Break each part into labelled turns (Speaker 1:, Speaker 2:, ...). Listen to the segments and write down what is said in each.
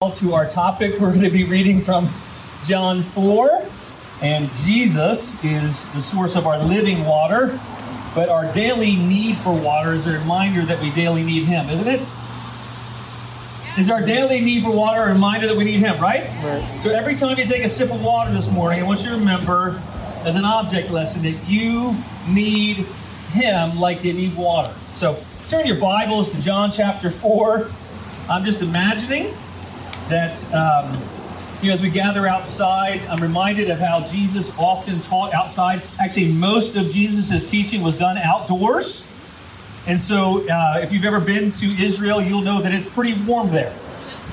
Speaker 1: to our topic. We're going to be reading from John 4, and Jesus is the source of our living water, but our daily need for water is a reminder that we daily need Him, isn't it? Is our daily need for water a reminder that we need Him, right?
Speaker 2: Yes.
Speaker 1: So every time you take a sip of water this morning, I want you to remember as an object lesson that you need Him like you need water. So turn your Bibles to John chapter 4. I'm just imagining that um, you know, as we gather outside, I'm reminded of how Jesus often taught outside. Actually, most of Jesus' teaching was done outdoors. And so, uh, if you've ever been to Israel, you'll know that it's pretty warm there.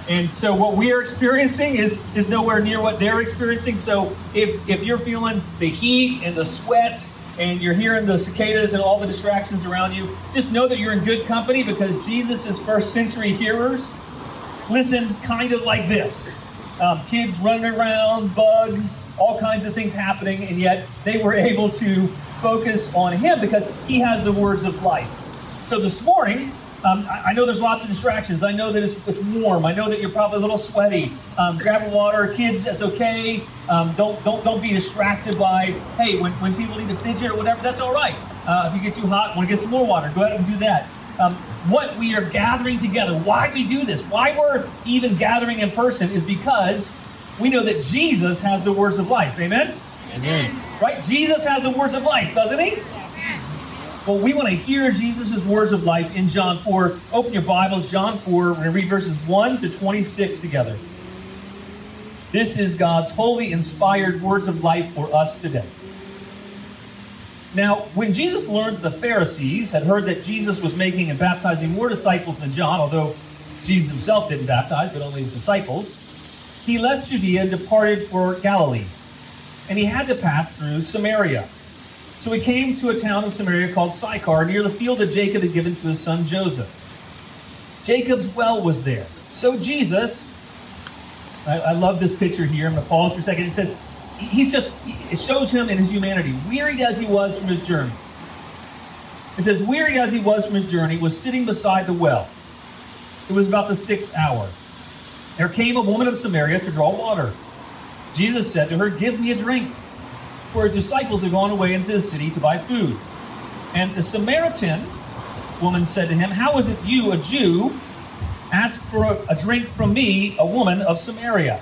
Speaker 1: And so, what we are experiencing is, is nowhere near what they're experiencing. So, if, if you're feeling the heat and the sweat and you're hearing the cicadas and all the distractions around you, just know that you're in good company because Jesus' first century hearers listened kind of like this um, kids running around, bugs, all kinds of things happening, and yet they were able to focus on Him because He has the words of life. So this morning, um, I, know there's lots of distractions. I know that it's, it's warm. I know that you're probably a little sweaty. Um, grab water, kids. That's okay. Um, don't don't don't be distracted by hey when, when people need to fidget or whatever. That's all right. Uh, if you get too hot, want to get some more water, go ahead and do that um, what we are gathering together, why we do this, why we're even gathering in person is because we know that Jesus has the words of life. Amen?
Speaker 2: Amen.
Speaker 1: Right? Jesus has the words of life, doesn't he? Well, we want to hear Jesus' words of life in John 4. Open your Bibles, John 4. We're going to read verses 1 to 26 together. This is God's holy, inspired words of life for us today. Now, when Jesus learned that the Pharisees had heard that Jesus was making and baptizing more disciples than John, although Jesus himself didn't baptize, but only his disciples, he left Judea and departed for Galilee. And he had to pass through Samaria. So he came to a town in Samaria called Sychar, near the field that Jacob had given to his son Joseph. Jacob's well was there. So Jesus, I, I love this picture here. I'm going to pause for a second. It says, he's just, it shows him in his humanity, wearied as he was from his journey. It says, wearied as he was from his journey, was sitting beside the well. It was about the sixth hour. There came a woman of Samaria to draw water. Jesus said to her, Give me a drink. For his disciples had gone away into the city to buy food. And the Samaritan woman said to him, How is it you, a Jew, ask for a, a drink from me, a woman of Samaria?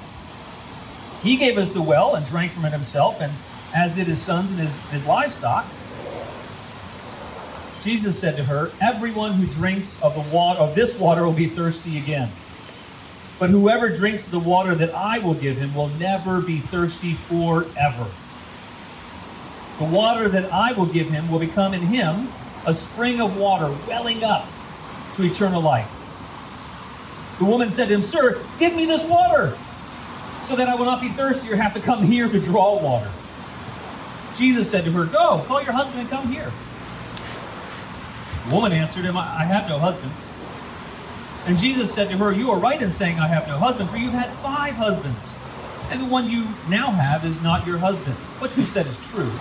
Speaker 1: He gave us the well and drank from it himself, and as did his sons and his, his livestock. Jesus said to her, Everyone who drinks of the water of this water will be thirsty again. But whoever drinks the water that I will give him will never be thirsty forever. The water that I will give him will become in him a spring of water welling up to eternal life. The woman said to him, Sir, give me this water so that I will not be thirsty or have to come here to draw water. Jesus said to her, Go, call your husband and come here. The woman answered him, I have no husband. And Jesus said to her, You are right in saying, I have no husband, for you've had five husbands, and the one you now have is not your husband. What you said is true.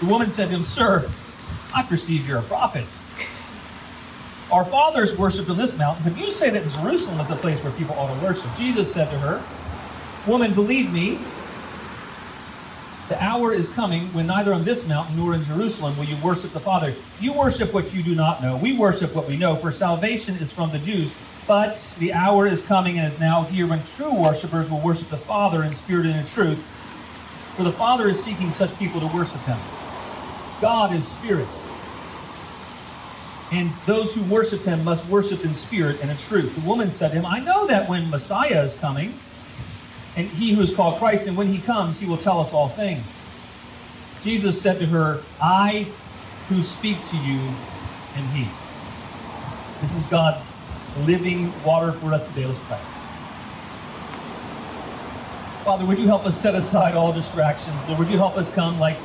Speaker 1: The woman said to him, Sir, I perceive you're a prophet. Our fathers worshipped on this mountain, but you say that Jerusalem is the place where people ought to worship. Jesus said to her, Woman, believe me, the hour is coming when neither on this mountain nor in Jerusalem will you worship the Father. You worship what you do not know. We worship what we know, for salvation is from the Jews. But the hour is coming and is now here when true worshippers will worship the Father in spirit and in truth. For the Father is seeking such people to worship him. God is spirit. And those who worship him must worship in spirit and in truth. The woman said to him, I know that when Messiah is coming, and he who is called Christ, and when he comes, he will tell us all things. Jesus said to her, I who speak to you am he. This is God's living water for us today. Let's pray. Father, would you help us set aside all distractions? Lord, would you help us come like,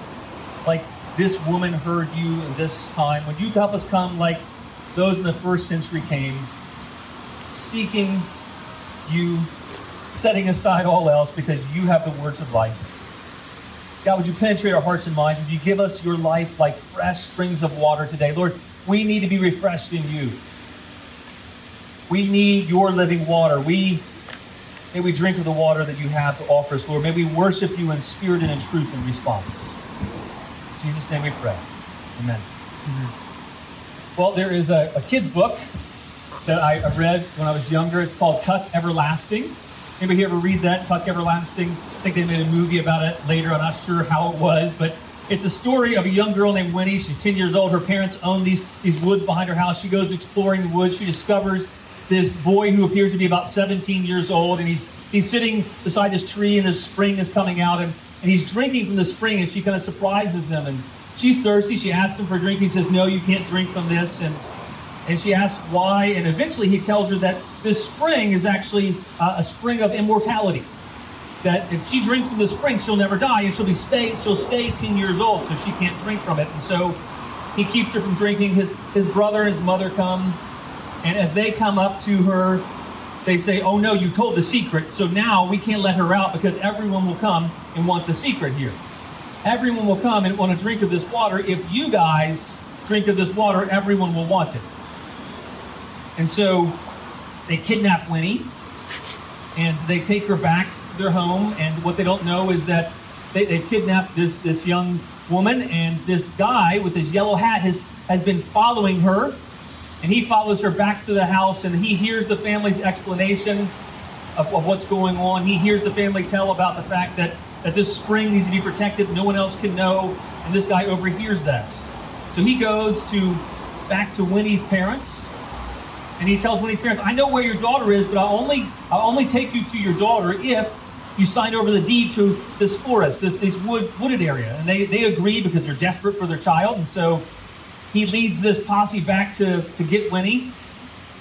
Speaker 1: like this woman heard you in this time? Would you help us come like those in the first century came, seeking you, setting aside all else because you have the words of life? God, would you penetrate our hearts and minds? Would you give us your life like fresh springs of water today? Lord, we need to be refreshed in you. We need your living water. We May we drink of the water that you have to offer us, Lord. May we worship you in spirit and in truth in response. Jesus' name we pray. Amen. Mm-hmm. Well, there is a, a kid's book that I, I read when I was younger. It's called Tuck Everlasting. Anybody here ever read that, Tuck Everlasting? I think they made a movie about it later. I'm not sure how it was, but it's a story of a young girl named Winnie. She's 10 years old. Her parents own these, these woods behind her house. She goes exploring the woods. She discovers this boy who appears to be about 17 years old, and he's he's sitting beside this tree, and the spring is coming out, and, and he's drinking from the spring, and she kind of surprises him, and she's thirsty. She asks him for a drink. He says, "No, you can't drink from this," and and she asks why, and eventually he tells her that this spring is actually uh, a spring of immortality. That if she drinks from the spring, she'll never die, and she'll be stay she'll stay 10 years old, so she can't drink from it. And so he keeps her from drinking. His his brother and his mother come and as they come up to her, they say, Oh no, you told the secret, so now we can't let her out because everyone will come and want the secret here. Everyone will come and want to drink of this water. If you guys drink of this water, everyone will want it. And so they kidnap Winnie and they take her back to their home. And what they don't know is that they, they kidnapped this, this young woman, and this guy with his yellow hat has, has been following her and he follows her back to the house and he hears the family's explanation of, of, what's going on. He hears the family tell about the fact that, that this spring needs to be protected, no one else can know, and this guy overhears that. So he goes to back to Winnie's parents and he tells Winnie's parents, I know where your daughter is, but I'll only I'll only take you to your daughter if you sign over the deed to this forest, this this wood wooded area. And they, they agree because they're desperate for their child, and so he leads this posse back to, to get Winnie.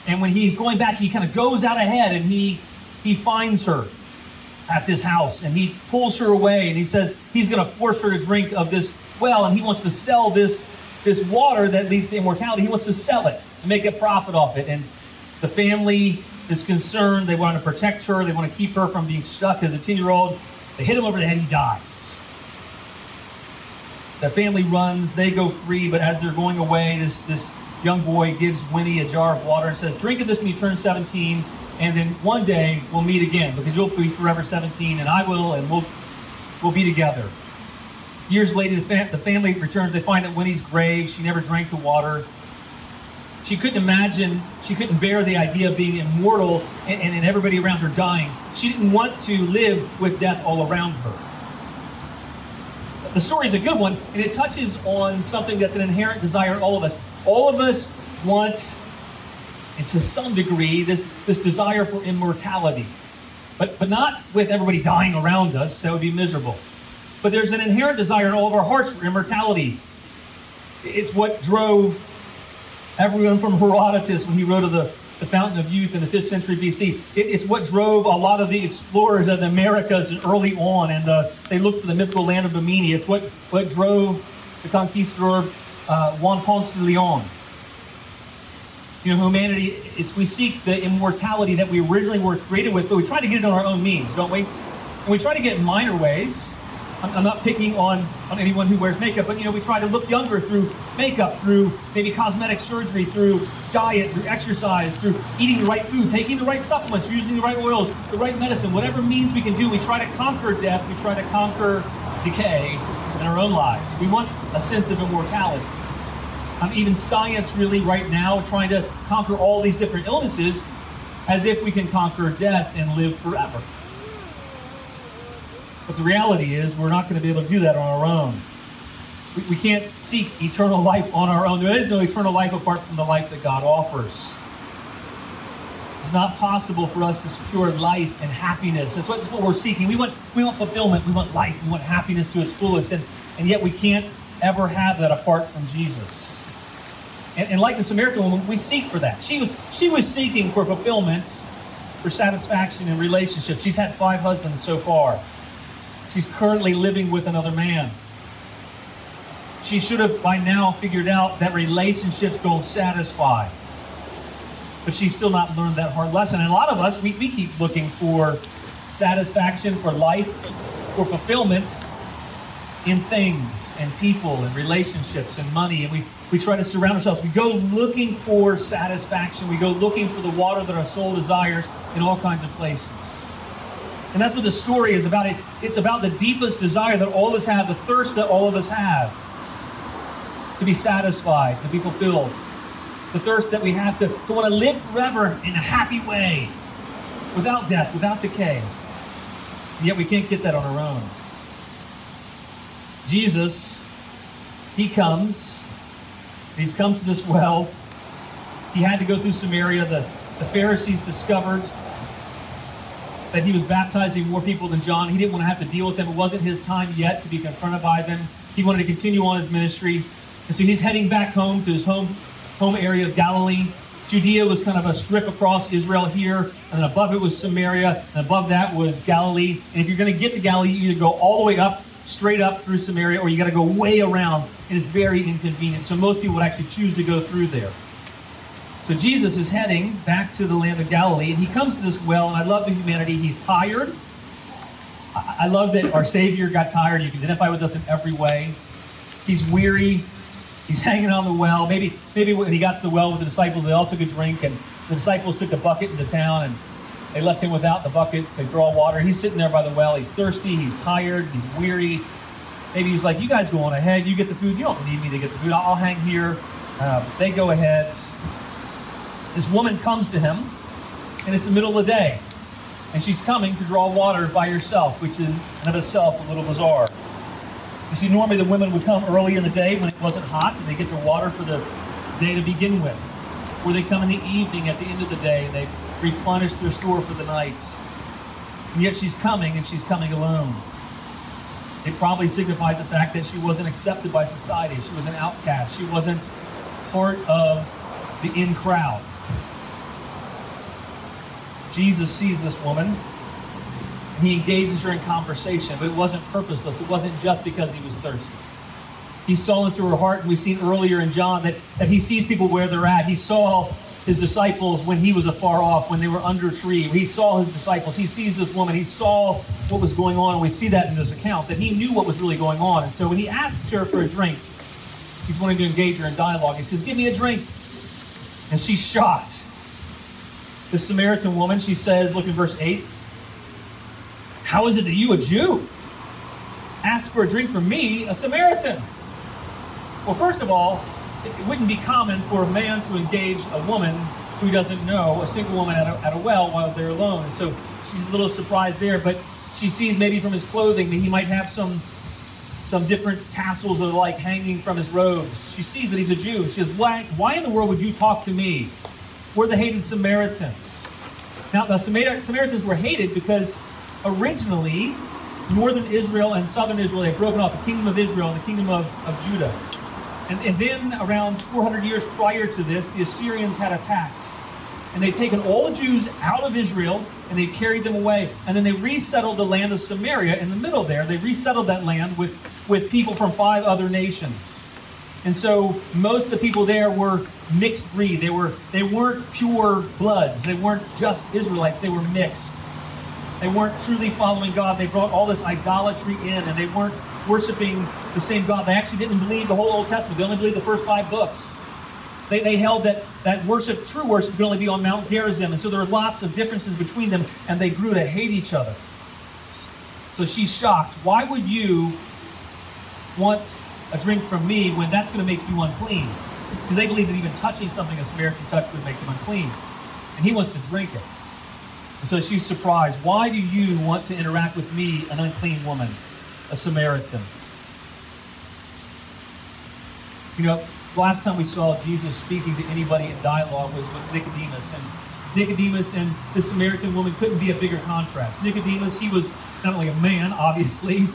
Speaker 1: And when he's going back, he kind of goes out ahead and he he finds her at this house and he pulls her away and he says he's going to force her to drink of this well and he wants to sell this this water that leads to immortality. He wants to sell it and make a profit off it. And the family is concerned. They want to protect her. They want to keep her from being stuck as a 10 year old. They hit him over the head. He dies. The family runs, they go free, but as they're going away, this, this young boy gives Winnie a jar of water and says, Drink of this when you turn 17, and then one day we'll meet again because you'll be forever 17, and I will, and we'll, we'll be together. Years later, the, fam- the family returns. They find that Winnie's grave. She never drank the water. She couldn't imagine, she couldn't bear the idea of being immortal and, and, and everybody around her dying. She didn't want to live with death all around her the story is a good one, and it touches on something that's an inherent desire in all of us. All of us want, and to some degree, this, this desire for immortality. But, but not with everybody dying around us, that would be miserable. But there's an inherent desire in all of our hearts for immortality. It's what drove everyone from Herodotus when he wrote of the the fountain of youth in the 5th century BC. It, it's what drove a lot of the explorers of the Americas early on, and the, they looked for the mythical land of Bimini. It's what, what drove the conquistador uh, Juan Ponce de Leon. You know, humanity is we seek the immortality that we originally were created with, but we try to get it on our own means, don't we? And we try to get minor ways. I'm, not picking on, on anyone who wears makeup, but you know, we try to look younger through makeup, through maybe cosmetic surgery, through diet, through exercise, through eating the right food, taking the right supplements, using the right oils, the right medicine, whatever means we can do. We try to conquer death, we try to conquer decay in our own lives. We want a sense of immortality. Um, even science, really, right now, trying to conquer all these different illnesses as if we can conquer death and live forever. But the reality is, we're not going to be able to do that on our own. We, we can't seek eternal life on our own. There is no eternal life apart from the life that God offers. It's not possible for us to secure life and happiness. That's what, that's what we're seeking. We want, we want fulfillment. We want life. We want happiness to its fullest. And, and yet we can't ever have that apart from Jesus. And, and like the Samaritan woman, we seek for that. She was, she was seeking for fulfillment for satisfaction in relationships. She's had five husbands so far. She's currently living with another man. She should have by now figured out that relationships don't satisfy. But she's still not learned that hard lesson. And a lot of us, we, we keep looking for satisfaction, for life, for fulfillments in things and people and relationships and money. And we, we try to surround ourselves. We go looking for satisfaction. We go looking for the water that our soul desires in all kinds of places. And that's what the story is about. It, it's about the deepest desire that all of us have, the thirst that all of us have to be satisfied, to be fulfilled. The thirst that we have to, to want to live forever in a happy way, without death, without decay. And yet we can't get that on our own. Jesus, he comes, he's come to this well. He had to go through Samaria. The, the Pharisees discovered that he was baptizing more people than John. He didn't want to have to deal with them. It wasn't his time yet to be confronted by them. He wanted to continue on his ministry. And so he's heading back home to his home, home area of Galilee. Judea was kind of a strip across Israel here, and then above it was Samaria, and above that was Galilee. And if you're going to get to Galilee, you either go all the way up, straight up through Samaria, or you got to go way around, and it's very inconvenient. So most people would actually choose to go through there. So Jesus is heading back to the land of Galilee, and he comes to this well, and I love the humanity. He's tired. I love that our Savior got tired. You can identify with us in every way. He's weary. He's hanging on the well. Maybe, maybe when he got to the well with the disciples, they all took a drink, and the disciples took the bucket into town, and they left him without the bucket to draw water. He's sitting there by the well. He's thirsty. He's tired. He's weary. Maybe he's like, "You guys go on ahead. You get the food. You don't need me to get the food. I'll hang here." Uh, they go ahead. This woman comes to him, and it's the middle of the day, and she's coming to draw water by herself, which is in of itself a little bizarre. You see, normally the women would come early in the day when it wasn't hot, and they get their water for the day to begin with. Or they come in the evening at the end of the day, and they replenish their store for the night. And yet she's coming, and she's coming alone. It probably signifies the fact that she wasn't accepted by society. She was an outcast. She wasn't part of the in crowd. Jesus sees this woman and he engages her in conversation, but it wasn't purposeless. It wasn't just because he was thirsty. He saw into her heart, and we've seen earlier in John that, that he sees people where they're at. He saw his disciples when he was afar off, when they were under a tree. He saw his disciples. He sees this woman. He saw what was going on. And we see that in this account, that he knew what was really going on. And so when he asks her for a drink, he's wanting to engage her in dialogue. He says, Give me a drink. And she's shocked. The Samaritan woman, she says, look at verse 8. How is it that you, a Jew, ask for a drink from me, a Samaritan? Well, first of all, it wouldn't be common for a man to engage a woman who doesn't know, a single woman at a, at a well while they're alone. so she's a little surprised there, but she sees maybe from his clothing that he might have some some different tassels or the like hanging from his robes. She sees that he's a Jew. She says, why, why in the world would you talk to me? We're the hated Samaritans. Now, the Samaritans were hated because originally, northern Israel and southern Israel, they broken off the kingdom of Israel and the kingdom of, of Judah. And, and then, around 400 years prior to this, the Assyrians had attacked. And they'd taken all the Jews out of Israel and they carried them away. And then they resettled the land of Samaria in the middle there. They resettled that land with, with people from five other nations. And so most of the people there were mixed breed. They were they weren't pure bloods. They weren't just Israelites. They were mixed. They weren't truly following God. They brought all this idolatry in, and they weren't worshiping the same God. They actually didn't believe the whole Old Testament. They only believed the first five books. They, they held that, that worship, true worship, could only be on Mount Gerizim. And so there were lots of differences between them, and they grew to hate each other. So she's shocked. Why would you want a drink from me when that's going to make you unclean? Because they believe that even touching something a Samaritan touch would make them unclean. And he wants to drink it. And so she's surprised. Why do you want to interact with me, an unclean woman, a Samaritan? You know, last time we saw Jesus speaking to anybody in dialogue was with Nicodemus. And Nicodemus and the Samaritan woman couldn't be a bigger contrast. Nicodemus, he was not only a man, obviously,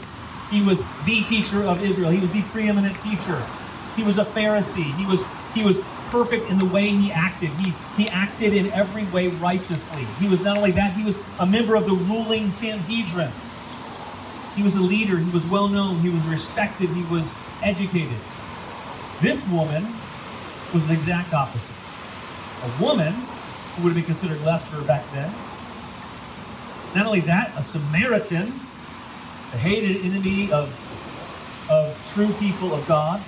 Speaker 1: he was the teacher of Israel. He was the preeminent teacher. He was a Pharisee. He was he was perfect in the way he acted. He, he acted in every way righteously. He was not only that, he was a member of the ruling Sanhedrin. He was a leader. He was well known. He was respected. He was educated. This woman was the exact opposite. A woman who would have been considered lesser back then. Not only that, a Samaritan, a hated enemy of, of true people of God.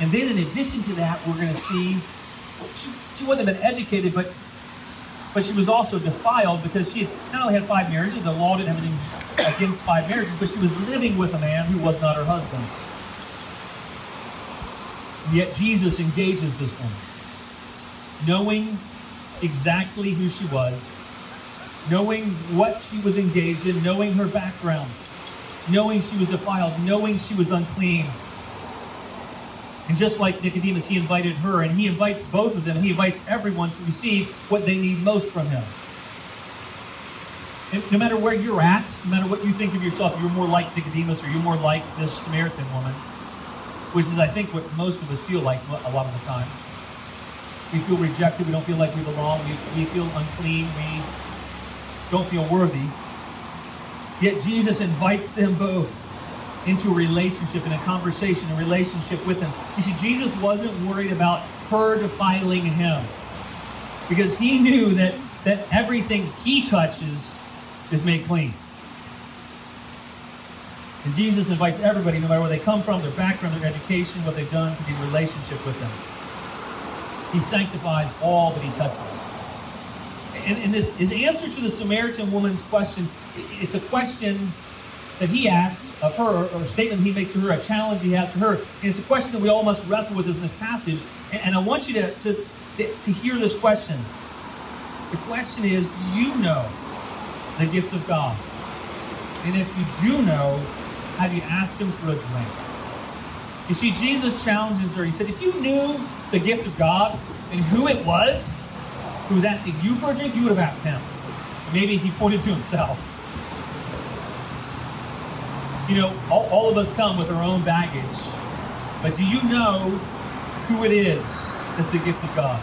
Speaker 1: And then in addition to that, we're going to see she, she wouldn't have been educated, but but she was also defiled because she had not only had five marriages, the law didn't have anything against five marriages, but she was living with a man who was not her husband. Yet Jesus engages this woman, knowing exactly who she was, knowing what she was engaged in, knowing her background, knowing she was defiled, knowing she was unclean. And just like Nicodemus, he invited her, and he invites both of them. He invites everyone to receive what they need most from him. And no matter where you're at, no matter what you think of yourself, you're more like Nicodemus or you're more like this Samaritan woman, which is, I think, what most of us feel like a lot of the time. We feel rejected. We don't feel like we belong. We, we feel unclean. We don't feel worthy. Yet Jesus invites them both into a relationship, in a conversation, a relationship with him. You see, Jesus wasn't worried about her defiling him because he knew that, that everything he touches is made clean. And Jesus invites everybody, no matter where they come from, their background, their education, what they've done, to be in relationship with him. He sanctifies all that he touches. And, and this his answer to the Samaritan woman's question, it's a question that he asks of her, or a statement he makes to her, a challenge he has to her. And it's a question that we all must wrestle with in this passage. And, and I want you to, to, to, to hear this question. The question is, do you know the gift of God? And if you do know, have you asked him for a drink? You see, Jesus challenges her. He said, if you knew the gift of God and who it was who was asking you for a drink, you would have asked him. Maybe he pointed to himself. You know, all, all of us come with our own baggage. But do you know who it is that's the gift of God?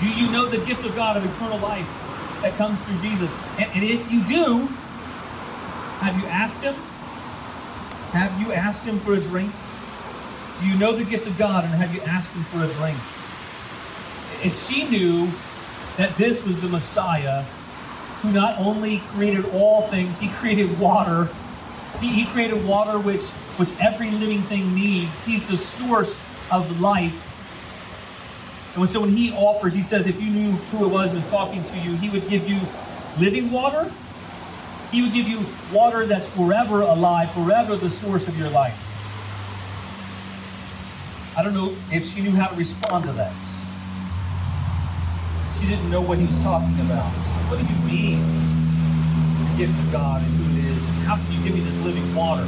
Speaker 1: Do you know the gift of God of eternal life that comes through Jesus? And, and if you do, have you asked him? Have you asked him for a drink? Do you know the gift of God and have you asked him for a drink? If she knew that this was the Messiah who not only created all things, he created water he, he created water which, which every living thing needs. He's the source of life. And so when he offers, he says, if you knew who it was who was talking to you, he would give you living water. He would give you water that's forever alive, forever the source of your life. I don't know if she knew how to respond to that. She didn't know what he was talking about. What do you mean? The gift of God and who how can you give me this living water?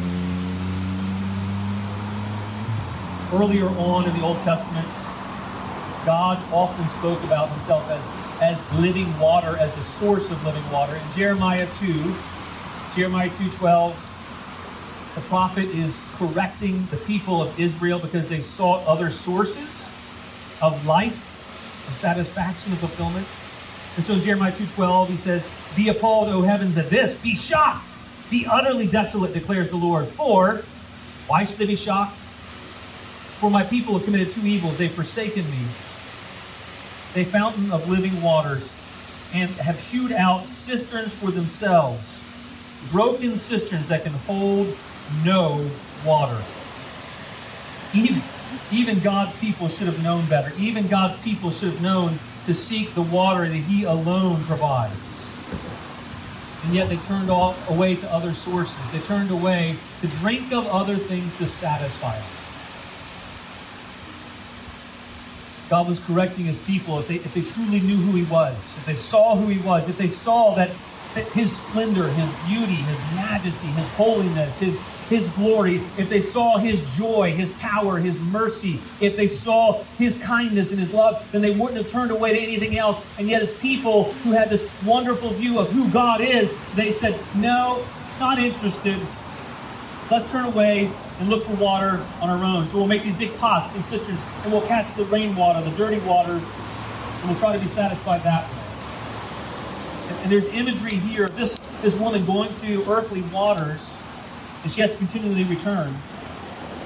Speaker 1: Earlier on in the Old Testament, God often spoke about himself as, as living water, as the source of living water. In Jeremiah 2, Jeremiah 2.12, the prophet is correcting the people of Israel because they sought other sources of life, of satisfaction, of fulfillment. And so in Jeremiah 2.12, he says, Be appalled, O heavens, at this. Be shocked, be utterly desolate, declares the Lord. For, why should they be shocked? For my people have committed two evils. They've forsaken me, a fountain of living waters, and have hewed out cisterns for themselves, broken cisterns that can hold no water. Even, even God's people should have known better. Even God's people should have known to seek the water that He alone provides and yet they turned off away to other sources. They turned away to drink of other things to satisfy them. God was correcting his people if they, if they truly knew who he was, if they saw who he was, if they saw that, that his splendor, his beauty, his majesty, his holiness, his his glory, if they saw his joy, his power, his mercy, if they saw his kindness and his love, then they wouldn't have turned away to anything else. And yet, as people who had this wonderful view of who God is, they said, No, not interested. Let's turn away and look for water on our own. So we'll make these big pots, these cisterns, and we'll catch the rainwater, the dirty water, and we'll try to be satisfied that way. And, and there's imagery here of this, this woman going to earthly waters, and she has to continually return.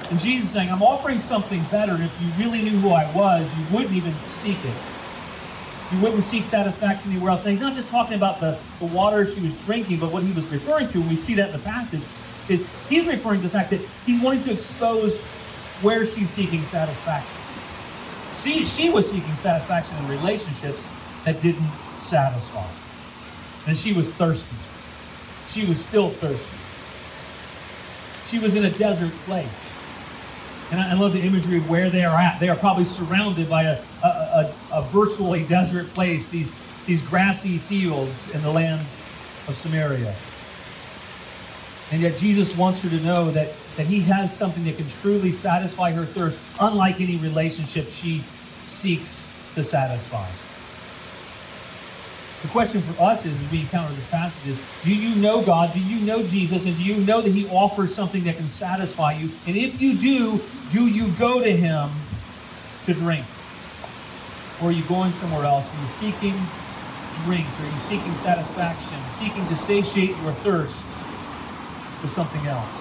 Speaker 1: And Jesus saying, I'm offering something better. If you really knew who I was, you wouldn't even seek it. You wouldn't seek satisfaction anywhere else. And he's not just talking about the, the water she was drinking, but what he was referring to, and we see that in the passage, is he's referring to the fact that he's wanting to expose where she's seeking satisfaction. See, she was seeking satisfaction in relationships that didn't satisfy. And she was thirsty. She was still thirsty. She was in a desert place. And I, love the imagery of where they are at. They are probably surrounded by a, a, a, a virtually desert place, these, these grassy fields in the land of Samaria. And yet Jesus wants her to know that, that he has something that can truly satisfy her thirst, unlike any relationship she seeks to satisfy. The question for us is, as we encounter this passage, is do you know God? Do you know Jesus? And do you know that He offers something that can satisfy you? And if you do, do you go to Him to drink? Or are you going somewhere else? Are you seeking drink? Are you seeking satisfaction? Seeking to satiate your thirst with something else?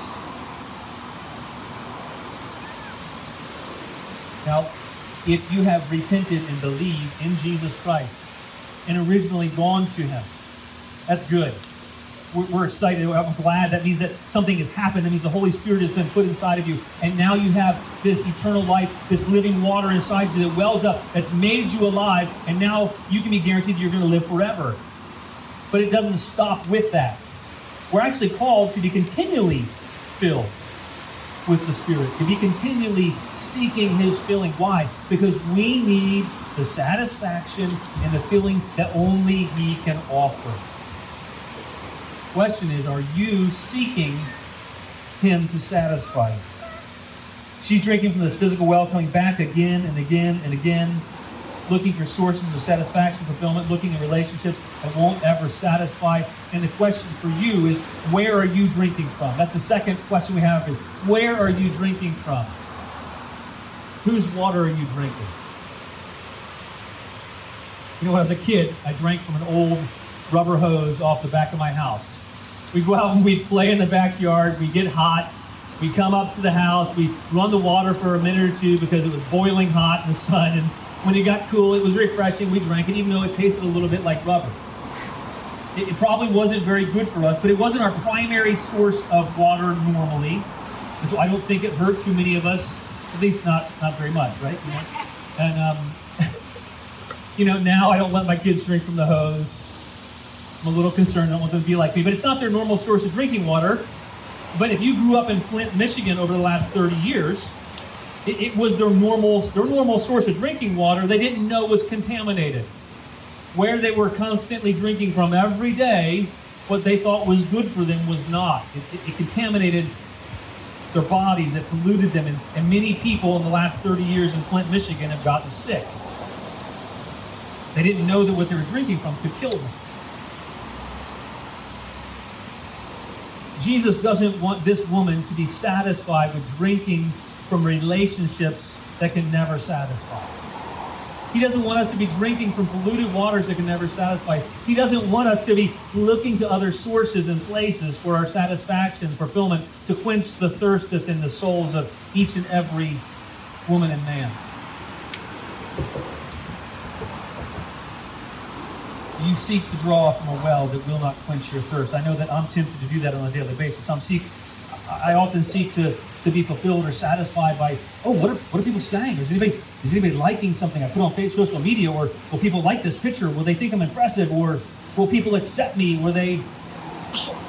Speaker 1: Now, if you have repented and believed in Jesus Christ, and originally gone to him. That's good. We're, we're, excited. I'm glad. That means that something has happened. That means the Holy Spirit has been put inside of you. And now you have this eternal life, this living water inside you that wells up, that's made you alive. And now you can be guaranteed you're going to live forever. But it doesn't stop with that. We're actually called to be continually filled with the Spirit, to be continually seeking His filling. Why? Because we need the satisfaction and the feeling that only He can offer. Question is, are you seeking Him to satisfy you? She's drinking from this physical well, coming back again and again and again, looking for sources of satisfaction, fulfillment, looking at relationships that won't ever satisfy. And the question for you is, where are you drinking from? That's the second question we have is, where are you drinking from? Whose water are you drinking? You know, when I was a kid, I drank from an old rubber hose off the back of my house. We'd go out and we'd play in the backyard. We'd get hot. We'd come up to the house. We'd run the water for a minute or two because it was boiling hot in the sun. And when it got cool, it was refreshing. We drank it, even though it tasted a little bit like rubber. It, it probably wasn't very good for us, but it wasn't our primary source of water normally. And so I don't think it hurt too many of us, at least not, not very much, right? You know? And um, you know, now I don't let my kids drink from the hose. I'm a little concerned. I don't want them to be like me. But it's not their normal source of drinking water. But if you grew up in Flint, Michigan over the last 30 years, it, it was their normal, their normal source of drinking water they didn't know was contaminated. Where they were constantly drinking from every day, what they thought was good for them was not. It, it, it contaminated their bodies, it polluted them, and, and many people in the last 30 years in Flint, Michigan have gotten sick. They didn't know that what they were drinking from could kill them. Jesus doesn't want this woman to be satisfied with drinking from relationships that can never satisfy. He doesn't want us to be drinking from polluted waters that can never satisfy. He doesn't want us to be looking to other sources and places for our satisfaction, fulfillment, to quench the thirst that's in the souls of each and every woman and man. You seek to draw from a well that will not quench your thirst. I know that I'm tempted to do that on a daily basis. I'm seek, I often seek to, to be fulfilled or satisfied by, oh, what are, what are people saying? Is anybody, is anybody liking something I put on social media? Or will people like this picture? Will they think I'm impressive? Or will people accept me? Will they,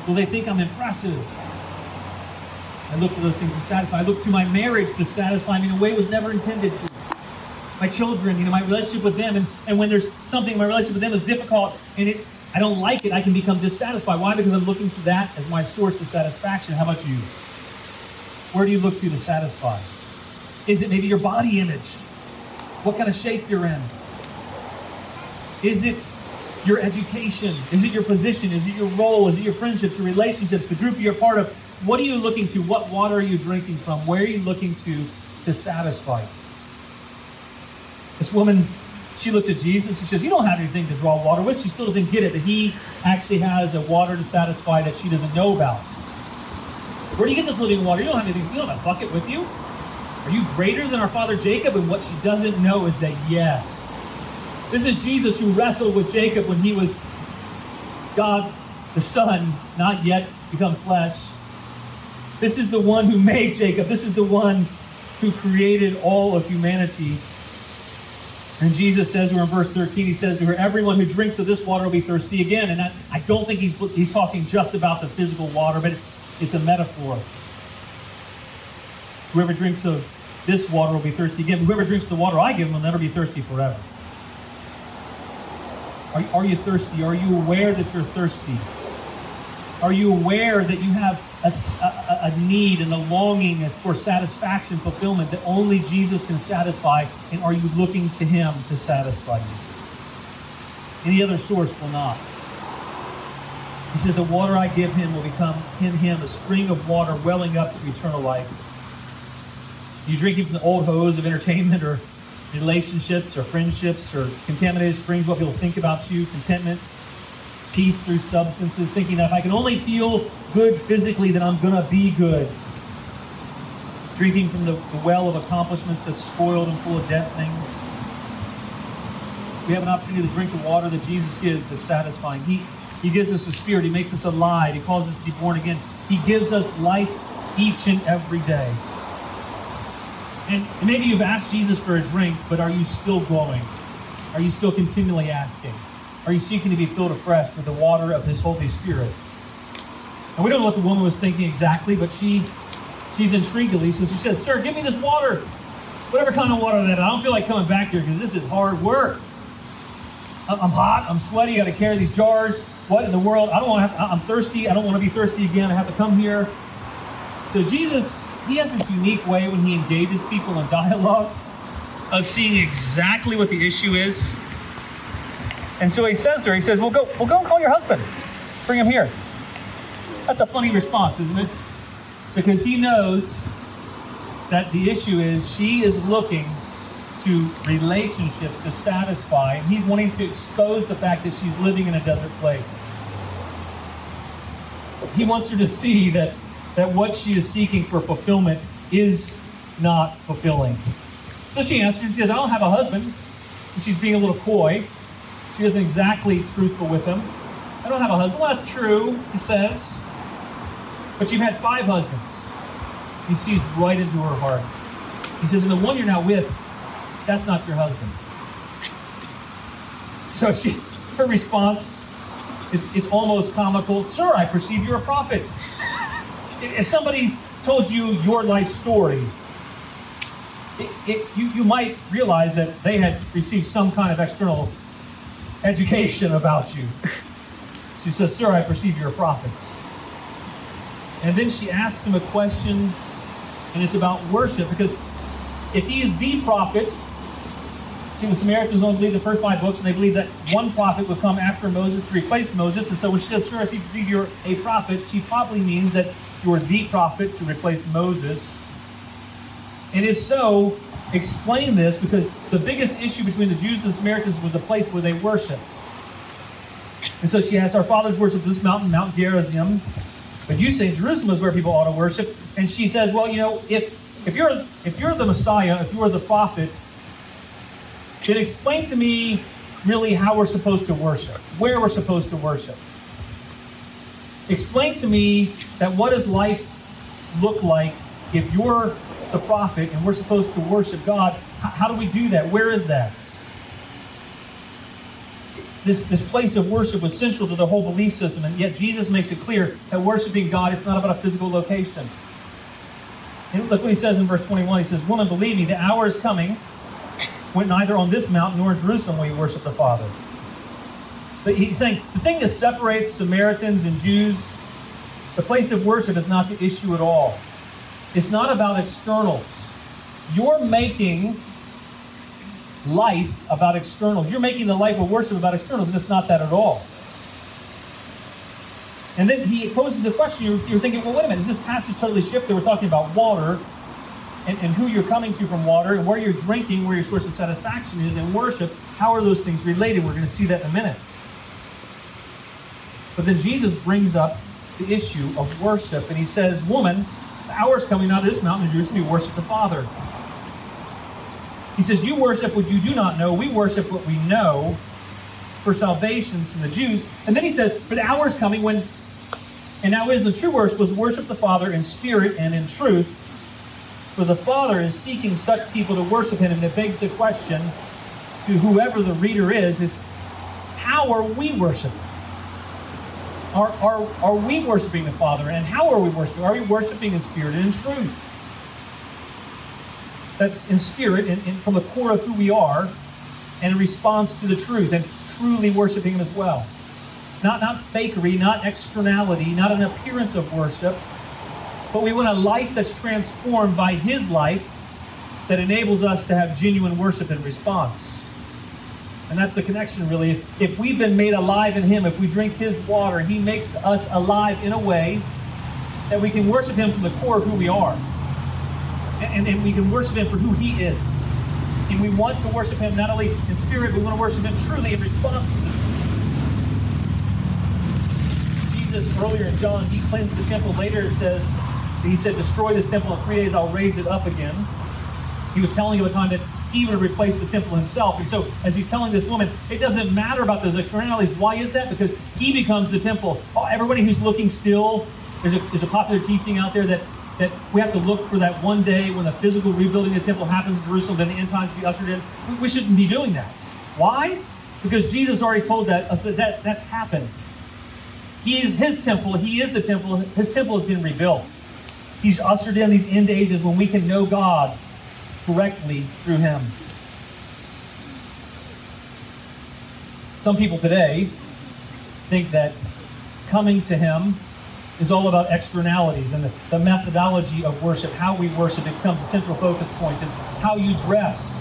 Speaker 1: will they think I'm impressive? I look for those things to satisfy. I look to my marriage to satisfy me in a way it was never intended to my children, you know, my relationship with them. And, and when there's something, my relationship with them is difficult and it, I don't like it, I can become dissatisfied. Why? Because I'm looking to that as my source of satisfaction. How about you? Where do you look to to satisfy? Is it maybe your body image? What kind of shape you're in? Is it your education? Is it your position? Is it your role? Is it your friendships, your relationships, the group you're part of? what are you looking to? What water are you drinking from? Where are you looking to to satisfy? This woman, she looks at Jesus and says, You don't have anything to draw water with. She still doesn't get it that he actually has a water to satisfy that she doesn't know about. Where do you get this living water? You don't have anything, you don't have a bucket with you. Are you greater than our father Jacob? And what she doesn't know is that yes. This is Jesus who wrestled with Jacob when he was God the Son, not yet become flesh. This is the one who made Jacob. This is the one who created all of humanity. And Jesus says to her in verse 13, he says to her, Everyone who drinks of this water will be thirsty again. And I, I don't think he's, he's talking just about the physical water, but it's, it's a metaphor. Whoever drinks of this water will be thirsty again. Whoever drinks the water I give them will never be thirsty forever. Are, are you thirsty? Are you aware that you're thirsty? Are you aware that you have a, a, a, need and a longing for satisfaction, fulfillment that only Jesus can satisfy? And are you looking to Him to satisfy you? Any other source will not. He says, The water I give him will become in him a spring of water welling up to eternal life. You drinking from the old hose of entertainment or relationships or friendships or contaminated springs, what people think about you, contentment, peace through substances, thinking that if I can only feel good physically, then I'm going to be good. Drinking from the, well of accomplishments that's spoiled and full of dead things. We have an opportunity to drink the water that Jesus gives that's satisfying. He, he gives us a spirit. He makes us alive. He calls us to be born again. He gives us life each and every day. And maybe you've asked Jesus for a drink, but are you still going? Are you still continually asking? Are you seeking to be filled afresh with the water of His Holy Spirit? And we don't know what the woman was thinking exactly, but she she's intrigued at least. So she says, Sir, give me this water. Whatever kind of water that I don't feel like coming back here because this is hard work. I'm hot, I'm sweaty, I gotta carry these jars. What in the world? I don't want to have, I'm thirsty, I don't want to be thirsty again, I have to come here. So Jesus he has this unique way when he engages people in dialogue of seeing exactly what the issue is. And so he says to her, he says, Well, go, well, go and call your husband. Bring him here. That's a funny response, isn't it? Because he knows that the issue is she is looking to relationships to satisfy, and he's wanting to expose the fact that she's living in a desert place. He wants her to see that that what she is seeking for fulfillment is not fulfilling. So she answers, she says, I don't have a husband. And she's being a little coy. She isn't exactly truthful with him. I don't have a husband. Well, that's true, he says. But you've had five husbands. He sees right into her heart. He says, and the one you're now with, that's not your husband. So she, her response, it's, it's almost comical. Sir, I perceive you're a prophet if somebody told you your life story, it, it, you, you might realize that they had received some kind of external education about you. She says, Sir, I perceive you're a prophet. And then she asks him a question, and it's about worship, because if he is the prophet, See, the Samaritans only believe the first five books, and they believe that one prophet would come after Moses to replace Moses. And so when she says, Sir, I see you're a prophet, she probably means that you're the prophet to replace Moses. And if so, explain this because the biggest issue between the Jews and the Samaritans was the place where they worshiped. And so she has our fathers worship this mountain, Mount Gerizim. But you say Jerusalem is where people ought to worship. And she says, well, you know, if if you're if you're the Messiah, if you're the prophet, then explain to me really how we're supposed to worship, where we're supposed to worship. Explain to me that what does life look like if you're the prophet and we're supposed to worship God? How do we do that? Where is that? This, this place of worship was central to the whole belief system, and yet Jesus makes it clear that worshiping God is not about a physical location. And look what he says in verse 21. He says, Woman, believe me, the hour is coming when neither on this mountain nor in Jerusalem will you worship the Father. But he's saying the thing that separates Samaritans and Jews, the place of worship is not the issue at all. It's not about externals. You're making life about externals. You're making the life of worship about externals, and it's not that at all. And then he poses a question. You're, you're thinking, well, wait a minute, is this passage totally shifted? We're talking about water and, and who you're coming to from water and where you're drinking, where your source of satisfaction is in worship. How are those things related? We're going to see that in a minute. But then Jesus brings up the issue of worship, and he says, Woman, the hour is coming out of this mountain in Jerusalem, you worship the Father. He says, You worship what you do not know. We worship what we know for salvation from the Jews. And then he says, But the hour is coming when, and now is the true worship, was worship the Father in spirit and in truth. For the Father is seeking such people to worship him. And it begs the question to whoever the reader is, is how are we worshiping? Are, are, are we worshiping the Father? And how are we worshiping? Are we worshiping in spirit and in truth? That's in spirit and, from the core of who we are and in response to the truth and truly worshiping Him as well. Not, not fakery, not externality, not an appearance of worship, but we want a life that's transformed by His life that enables us to have genuine worship and response. And that's the connection, really. If, we've been made alive in Him, if we drink His water, He makes us alive in a way that we can worship Him from the core of who we are. And, and we can worship Him for who He is. And we want to worship Him not only in spirit, but we want to worship Him truly in response to Jesus, earlier in John, He cleansed the temple. Later says, He said, Destroy this temple in three days, I'll raise it up again. He was telling you a time that he would replace the temple himself. And so, as he's telling this woman, it doesn't matter about those externalities. Why is that? Because he becomes the temple. Oh, everybody who's looking still, there's a, there's a popular teaching out there that, that we have to look for that one day when the physical rebuilding of the temple happens in Jerusalem, then the end times will be ushered in. We, we shouldn't be doing that. Why? Because Jesus already told that that, that that's happened. He is his temple. He is the temple. His temple has been rebuilt. He's ushered in these end ages when we can know God correctly through him. Some people today think that coming to him is all about externalities and the, the methodology of worship, how we worship. It becomes a central focus point and how you dress.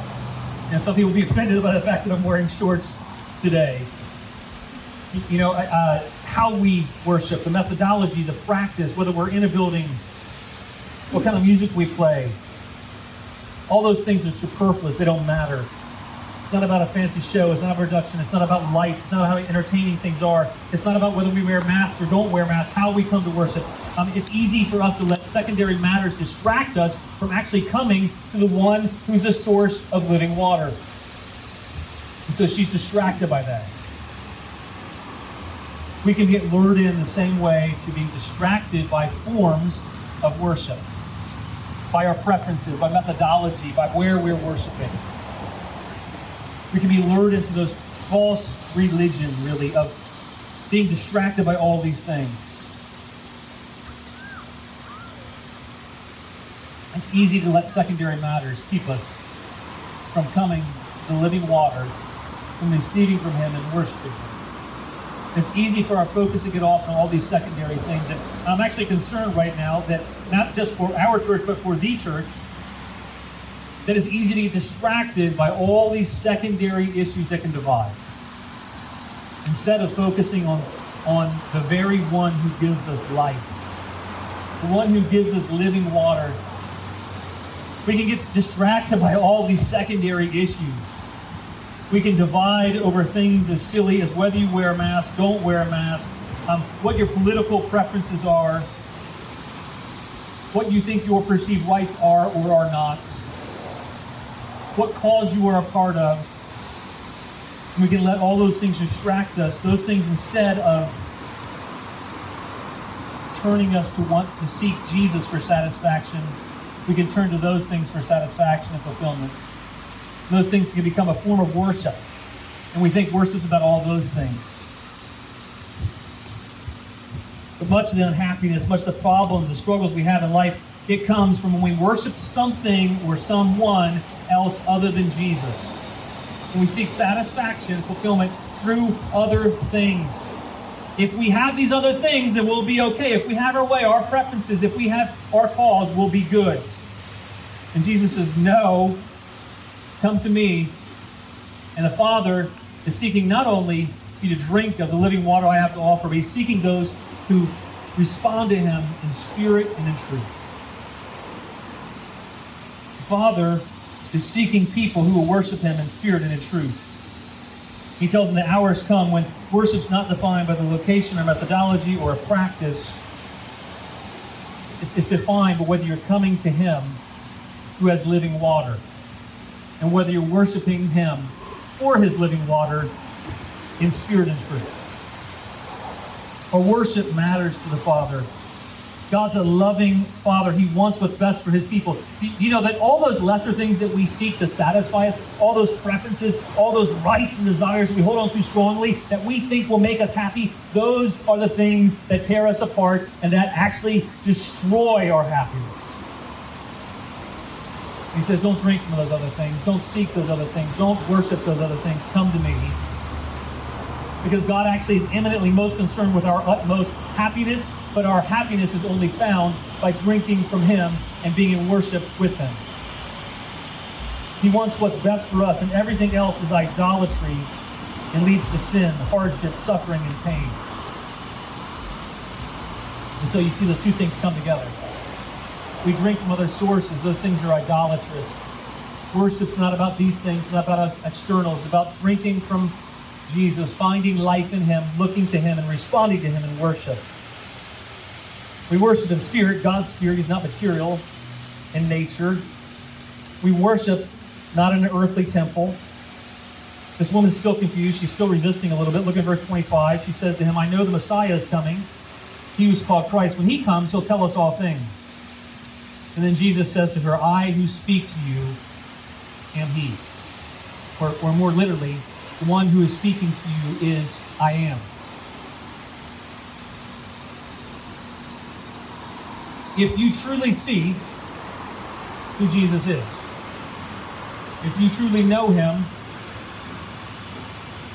Speaker 1: And some people will be offended by the fact that I'm wearing shorts today. You know, uh, how we worship, the methodology, the practice, whether we're in a building, what kind of music we play, all those things are superfluous. They don't matter. It's not about a fancy show. It's not about production. It's not about lights. It's not how entertaining things are. It's not about whether we wear masks or don't wear masks, how we come to worship. Um, it's easy for us to let secondary matters distract us from actually coming to the one who's the source of living water. And so she's distracted by that. We can get lured in the same way to being distracted by forms of worship by our preferences, by methodology, by where we're worshiping. We can be lured into those false religion, really, of being distracted by all these things. It's easy to let secondary matters keep us from coming to the living water, from receiving from Him and worshiping Him. It's easy for our focus to get off on all these secondary things. And I'm actually concerned right now that not just for our church, but for the church, that it's easy to get distracted by all these secondary issues that can divide. Instead of focusing on, on the very one who gives us life, the one who gives us living water, we can get distracted by all these secondary issues. We can divide over things as silly as whether you wear a mask, don't wear a mask, um, what your political preferences are, what you think your perceived rights are or are not, what cause you are a part of. We can let all those things distract us, those things instead of turning us to want to seek Jesus for satisfaction, we can turn to those things for satisfaction and fulfillment. Those things can become a form of worship. And we think worship's about all those things. But much of the unhappiness, much of the problems, the struggles we have in life, it comes from when we worship something or someone else other than Jesus. When we seek satisfaction, fulfillment through other things. If we have these other things, then we'll be okay. If we have our way, our preferences, if we have our cause, we'll be good. And Jesus says, No, Come to me. And the Father is seeking not only you to drink of the living water I have to offer, but he's seeking those who respond to him in spirit and in truth. The Father is seeking people who will worship him in spirit and in truth. He tells them the hours come when worship's not defined by the location or methodology or a practice. It's, it's defined by whether you're coming to him who has living water and whether you're worshiping him for his living water in spirit and truth. Our worship matters to the Father. God's a loving Father. He wants what's best for His people. Do you know that all those lesser things that we seek to satisfy us, all those preferences, all those rights and desires we hold on to strongly that we think will make us happy, those are the things that tear us apart and that actually destroy our happiness. He says, don't drink from those other things. Don't seek those other things. Don't worship those other things. Come to me. Because God actually is eminently most concerned with our utmost happiness but our happiness is only found by drinking from Him and being in worship with Him. He wants what's best for us, and everything else is idolatry and leads to sin, hardship, suffering, and pain. And so you see those two things come together. We drink from other sources, those things are idolatrous. Worship's not about these things, it's not about externals, it's about drinking from Jesus, finding life in Him, looking to Him, and responding to Him in worship. We worship in spirit, God's spirit. He's not material in nature. We worship not in an earthly temple. This woman's still confused. She's still resisting a little bit. Look at verse 25. She says to him, I know the Messiah is coming. He who's called Christ. When he comes, he'll tell us all things. And then Jesus says to her, I who speak to you am he. Or, or more literally, the one who is speaking to you is I am. if you truly see who Jesus is, if you truly know him,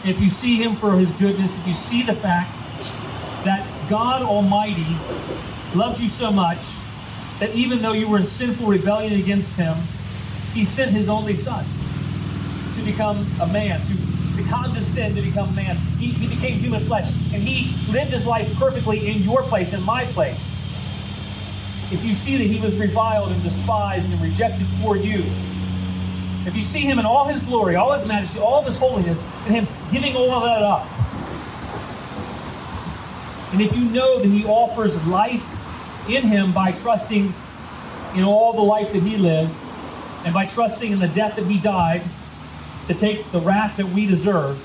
Speaker 1: if you see him for his goodness, if you see the fact that God Almighty loved you so much that even though you were in sinful rebellion against him, he sent his only son to become a man, to, to condescend to become man. He, he became human flesh, and he lived his life perfectly in your place, in my place if you see that he was reviled and despised and rejected for you, if you see him in all his glory, all his majesty, all of his holiness, and him giving all of that up, and if you know that he offers life in him by trusting in all the life that he lived, and by trusting in the death that he died to take the wrath that we deserve,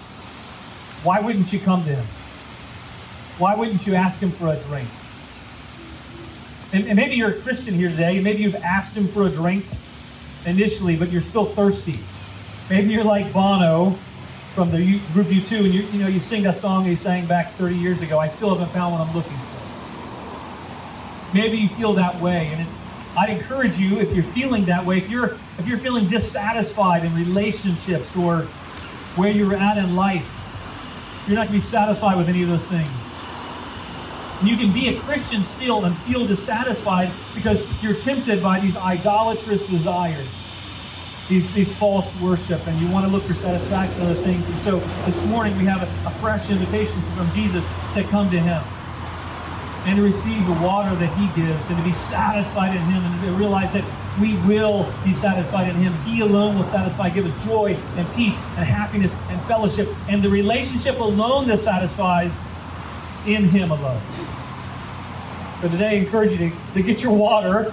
Speaker 1: why wouldn't you come to him? Why wouldn't you ask him for a drink? And, and, maybe you're a Christian here today. Maybe you've asked him for a drink initially, but you're still thirsty. Maybe you're like Bono from the group U2, and you, you know you sing that song you sang back 30 years ago. I still haven't found what I'm looking for. Maybe you feel that way, and it, I'd encourage you if you're feeling that way, if you're if you're feeling dissatisfied in relationships or where you're at in life, you're not going to be satisfied with any of those things. And you can be a Christian still and feel dissatisfied because you're tempted by these idolatrous desires, these, these false worship, and you want to look for satisfaction in other things. And so this morning we have a, a fresh invitation from Jesus to come to Him and to receive the water that He gives and to be satisfied in Him and to realize that we will be satisfied in Him. He alone will satisfy, give us joy and peace and happiness and fellowship. And the relationship alone that satisfies in Him alone. So today I encourage you to, to get your water,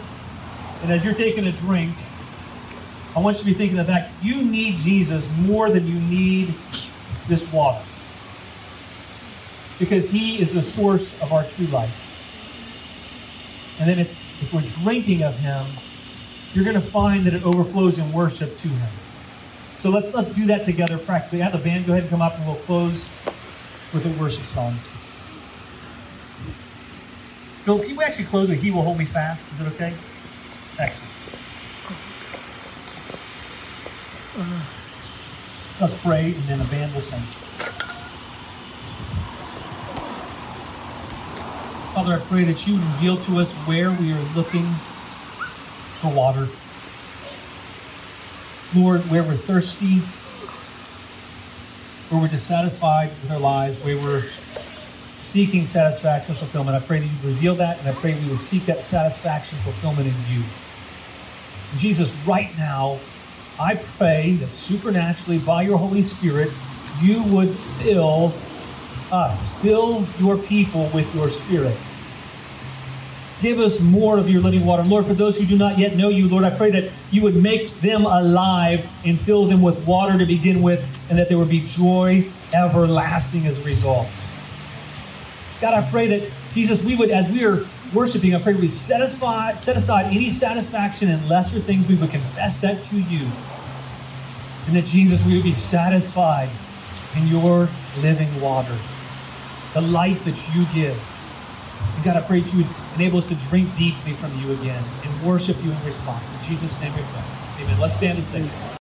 Speaker 1: and as you're taking a drink, I want you to be thinking of that you need Jesus more than you need this water. Because He is the source of our true life. And then if, if we're drinking of Him, you're going to find that it overflows in worship to Him. So let's let's do that together practically. Have the band go ahead and come up, and we'll close with a worship song. Phil, can you actually close with He Will Hold Me Fast? Is it okay? Excellent. Let's pray, and then the band will sing. Father, I pray that you reveal to us where we are looking for water. Lord, where we're thirsty, where we're dissatisfied with our lives, where we're seeking satisfaction, fulfillment. I pray that you reveal that, and I pray we will seek that satisfaction, fulfillment in you. Jesus, right now, I pray that supernaturally by your Holy Spirit, you would fill us, fill your people with your Spirit. Give us more of your living water. Lord, for those who do not yet know you, Lord, I pray that you would make them alive and fill them with water to begin with, and that there would be joy everlasting as a result. God, I pray that, Jesus, we would, as we are worshiping, I pray we set aside, set aside any satisfaction in lesser things. We would confess that to you. And that, Jesus, we would be satisfied in your living water, the life that you give. And God, I pray that you would enable us to drink deeply from you again and worship you in response. In Jesus' name we pray. Amen. Let's stand and sing.